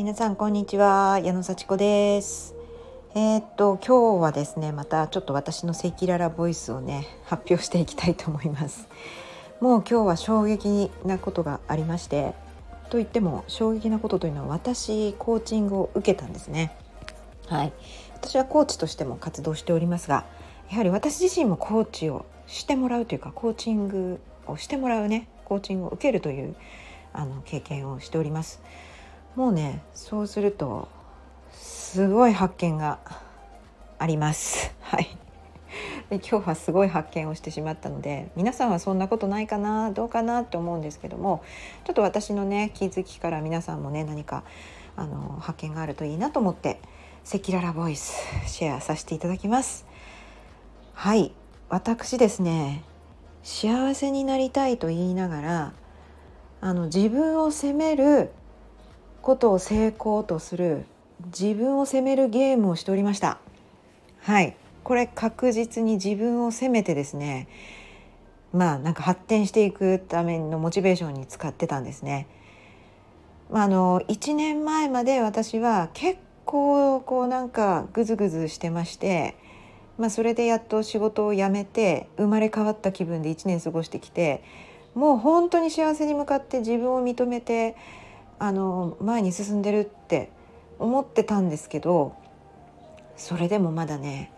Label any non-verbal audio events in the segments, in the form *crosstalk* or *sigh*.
皆さんこんにちは。矢野幸子です。えー、っと今日はですねまたちょっと私の赤裸々ボイスをね発表していきたいと思います。もう今日は衝撃なことがありましてと言っても衝撃なことというのは私コーチングを受けたんですね。はい。私はコーチとしても活動しておりますがやはり私自身もコーチをしてもらうというかコーチングをしてもらうねコーチングを受けるというあの経験をしております。もうねそうするとすごい発見があります。*laughs* はい。今日はすごい発見をしてしまったので皆さんはそんなことないかなどうかなって思うんですけどもちょっと私のね気づきから皆さんもね何かあの発見があるといいなと思って赤裸々ボイスシェアさせていただきます。はい。私ですね幸せになりたいと言いながらあの自分を責めることを成功とする自分を責めるゲームをしておりましたはいこれ確実に自分を責めてですねまあなんか発展していくためのモチベーションに使ってたんですね。まあ、あの1年前まで私は結構こうなんかグズグズしてまして、まあ、それでやっと仕事を辞めて生まれ変わった気分で1年過ごしてきてもう本当に幸せに向かって自分を認めてあの前に進んでるって思ってたんですけどそれでもまだね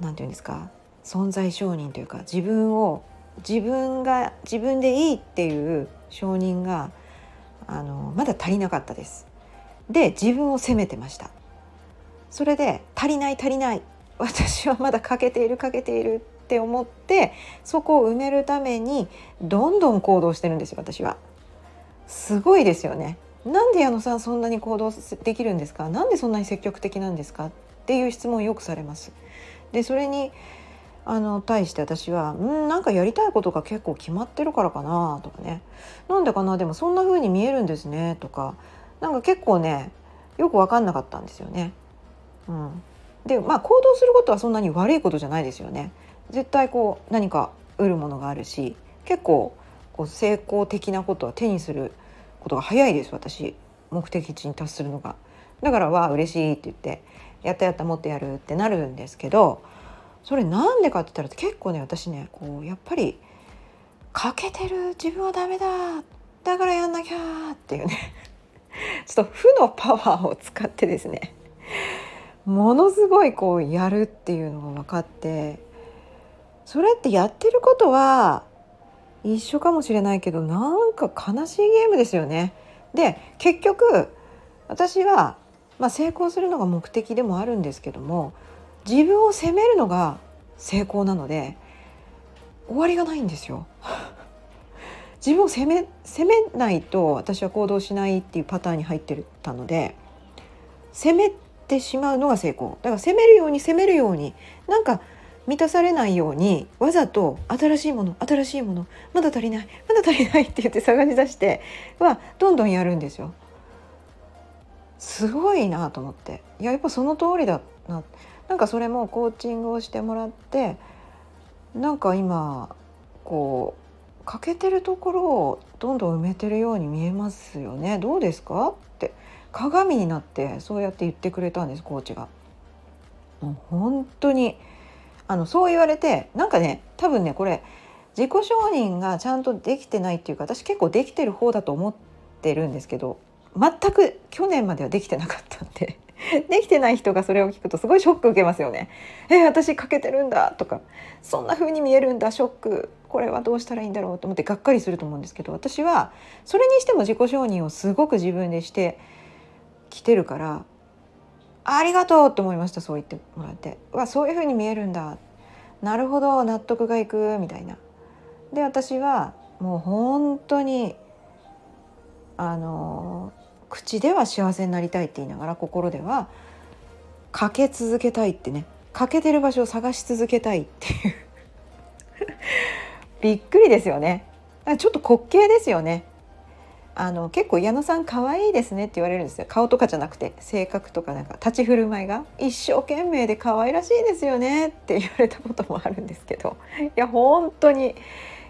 何て言うんですか存在承認というか自分を自分が自分でいいっていう承認があのまだ足りなかったです。で自分を責めてました。それで足りない足りない私はまだ欠けている欠けているって思ってそこを埋めるためにどんどん行動してるんですよ私は。すごいですよね。なんで矢野さんそんなに行動できるんですか？なんでそんなに積極的なんですか？っていう質問をよくされます。でそれにあの対して私は「うんなんかやりたいことが結構決まってるからかな」とかね「なんでかな？でもそんな風に見えるんですね」とかなんか結構ねよく分かんなかったんですよね。うん、でまあ行動することはそんなに悪いことじゃないですよね。絶対こう何か得るものがあるし結構こう成功的なことは手にすることが早いです。私目的地に達するのが。だからは嬉しいって言ってやったやったもっとやるってなるんですけどそれなんでかって言ったら結構ね私ねこうやっぱり欠けてる自分はダメだ。だからやんなきゃっていうね。*laughs* ちょっと負のパワーを使ってですね。ものすごいこうやるっていうのが分かってそれってやってることは一緒かもしれないけどなんか悲しいゲームですよね。で結局私はまあ、成功するのが目的でもあるんですけども自分を責めるのが成功なので終わりがないんですよ。*laughs* 自分を責め責めないと私は行動しないっていうパターンに入ってたので責めてしまうのが成功だから責めるように責めるようになんか満たされないようにわざと新しいもの新しいものまだ足りないまだ足りない *laughs* って言って探し出してはどんどんやるんですよ。すごいなと思っていややっぱその通りだななんかそれもコーチングをしてもらってなんか今こう欠けてるところをどんどん埋めてるように見えますよねどうですか？って鏡になってそうやって言ってくれたんですコーチが。もう本当にあのそう言われてなんかね多分ねこれ自己承認がちゃんとできてないっていうか私結構できてる方だと思ってるんですけど全く去年まではできてなかったんで *laughs* できてない人がそれを聞くとすごいショック受けますよね。え私欠けてるんだとかそんな風に見えるんだショックこれはどうしたらいいんだろうと思ってがっかりすると思うんですけど私はそれにしても自己承認をすごく自分でしてきてるからありがとうと思いましたそう言ってもらって。わそういう風に見えるんだ。なるほど納得がいくみたいな。で私はもう本当にあの口では幸せになりたいって言いながら心ではかけ続けたいってね。欠けてる場所を探し続けたいっていう。*laughs* びっくりですよね。ちょっと滑稽ですよね。あの結構矢野さん可愛いですねって言われるんですよ。顔とかじゃなくて性格とかなんか。立ち振る舞いが一生懸命で可愛らしいですよねって言われたこともあるんですけど。*laughs* いや本当に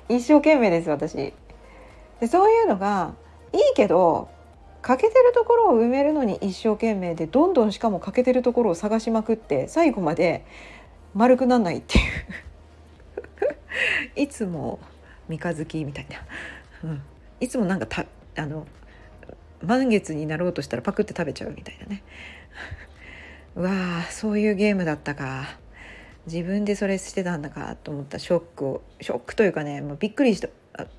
一生懸命です私。でそういうのがいいけど欠けてるところを埋めるのに一生懸命でどんどんしかも欠けてるところを探しまくって最後まで丸くなんないっていう。*laughs* いつも三日月みたいな、うん、いつもなんかたあの満月になろうとしたらパクって食べちゃうみたいなね。*laughs* うわーそういうゲームだったか。自分でそれしてたんだかと思った。ショックをショックというかねもうびっくりした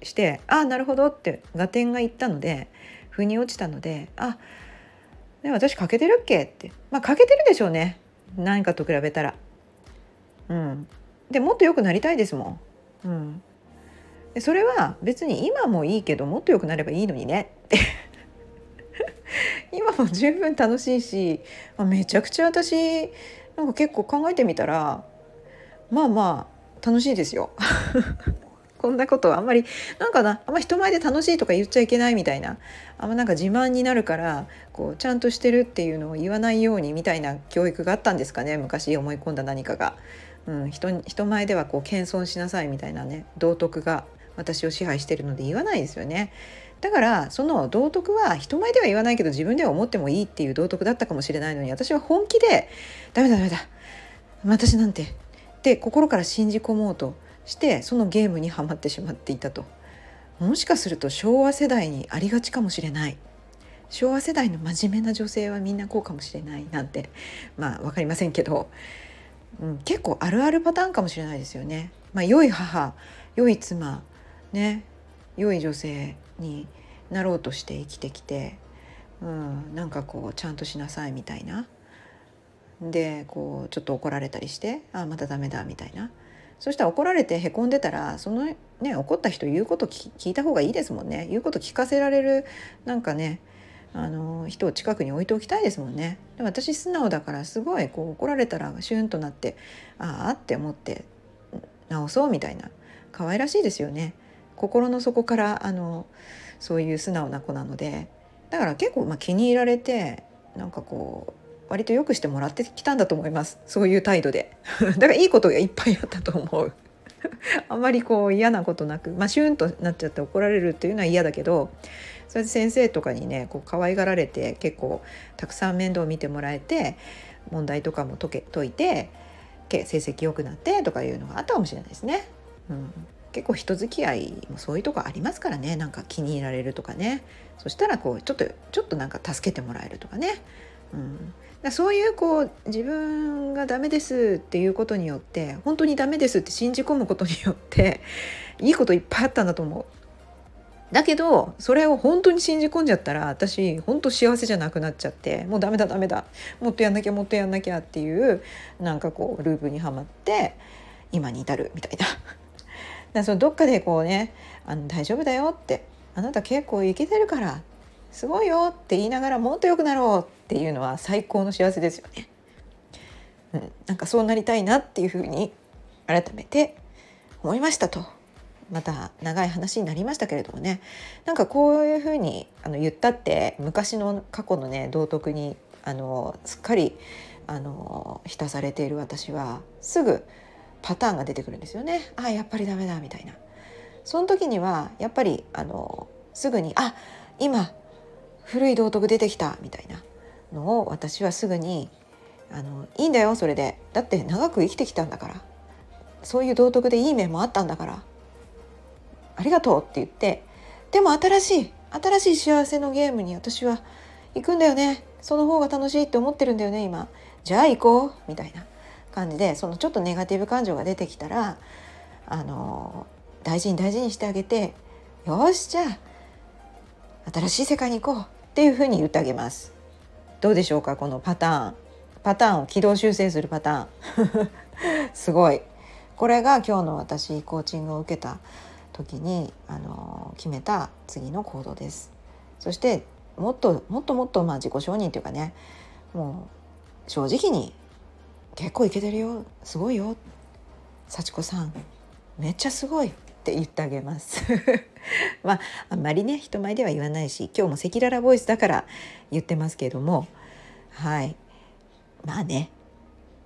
してああなるほどって合点がいったので腑に落ちたのであで私欠けてるっけって。まあ欠けてるでしょうね。何かと比べたら。うん。でもっと良くなりたいですもん。うん。でそれは別に今もいいけどもっと良くなればいいのにねって *laughs* 今も十分楽しいしめちゃくちゃ私なんか結構考えてみたらまあまあ楽しいですよ。*laughs* こんなことあんまりなんかなあんま人前で楽しいとか言っちゃいけないみたいなあんまなんか自慢になるからこうちゃんとしてるっていうのを言わないようにみたいな教育があったんですかね昔思い込んだ何かが。うん、人人前ではこう謙遜しなさいみたいなね道徳が私を支配してるので言わないですよね。だからその道徳は人前では言わないけど自分では思ってもいいっていう道徳だったかもしれないのに私は本気で「ダメだダメだ私なんて」って心から信じ込もうとしてそのゲームにはまってしまっていたともしかすると昭和世代にありがちかもしれない昭和世代の真面目な女性はみんなこうかもしれないなんてまあ分かりませんけど、うん、結構あるあるパターンかもしれないですよね。まあ、良い母良い妻ね良い女性になろうとして生きてきて、うん、なんかこうちゃんとしなさいみたいな。でこうちょっと怒られたりしてあまたダメだみたいな。そしたら怒られてへこんでたらそのね怒った人言うこと聞いた方がいいですもんね。言うこと聞かせられるなんかねあの人を近くに置いておきたいですもんね。でも私素直だからすごいこう怒られたらシュンとなってああって思って直そうみたいな。可愛らしいですよね。心の底からあのそういう素直な子なのでだから結構まあ気に入られてなんかこう割とよくしてもらってきたんだと思います。そういう態度で。*laughs* だからいいことがいっぱいあったと思う。*laughs* あんまりこう嫌なことなくまあシュンとなっちゃって怒られるっていうのは嫌だけどそれで先生とかにねこう可愛がられて結構たくさん面倒を見てもらえて問題とかも解け解いて成績良くなってとかいうのがあったかもしれないですね。うん。結構人付き合いもそういうとこありますからね。なんか気に入られるとかね。そしたらこうちょっとちょっとなんか助けてもらえるとかね、うん、だそういうこう自分がダメですっていうことによって本当にダメですって信じ込むことによって *laughs* いいこといっぱいあったんだと思う。だけどそれを本当に信じ込んじゃったら私本当幸せじゃなくなっちゃってもうダメだダメだ。もっとやんなきゃもっとやんなきゃっていうなんかこうループにはまって今に至るみたいな。*laughs* だそのどっかでこうねあの大丈夫だよってあなた結構いけてるからすごいよって言いながらもっと良くなろうっていうのは最高の幸せですよね。うん、なんかそうなりたいなっていうふうに改めて思いましたと。また長い話になりましたけれどもねなんかこういうふうにあの言ったって昔の過去のね道徳にあのすっかりあの浸されている私はすぐパターンが出てくるんですよね。あやっぱりダメだみたいな。その時にはやっぱりあのすぐにあ今古い道徳出てきたみたいな。のを私はすぐにあのいいんだよそれで。だって長く生きてきたんだから。そういう道徳でいい面もあったんだから。ありがとうって言って。でも新しい新しい幸せのゲームに私は行くんだよね。その方が楽しいって思ってるんだよね今。じゃあ行こうみたいな。感じでそのちょっとネガティブ感情が出てきたらあの大事に大事にしてあげてよしじゃあ新しい世界に行こうっていうふうに言ってあげます。どうでしょうかこのパターン。パターンを軌道修正するパターン。*laughs* すごい。これが今日の私コーチングを受けた時にあの決めた次の行動です。そしてもっともっともっとまあ自己承認というかねもう正直に結構いけてるよ。すごいよ。幸子さん。めっちゃすごいって言ってあげます。*laughs* まああんまりね人前では言わないし今日も赤裸々ボイスだから言ってますけれども。はい。まあね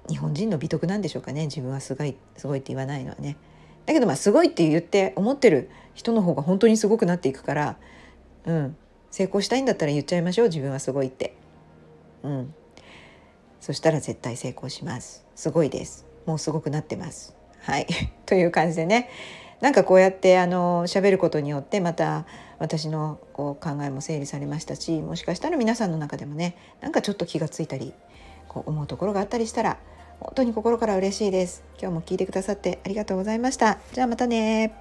日本人の美徳なんでしょうかね。自分はすごいすごいって言わないのはね。だけどまあすごいって言って思ってる人の方が本当にすごくなっていくからうん。成功したいんだったら言っちゃいましょう自分はすごいって。うん。そしたら絶対成功します。すごいです。もうすごくなってます。はい。*laughs* という感じでね。なんかこうやってあの喋ることによってまた私のこう考えも整理されましたしもしかしたら皆さんの中でもねなんかちょっと気がついたりこう思うところがあったりしたら本当に心から嬉しいです。今日も聞いてくださってありがとうございました。じゃあまたね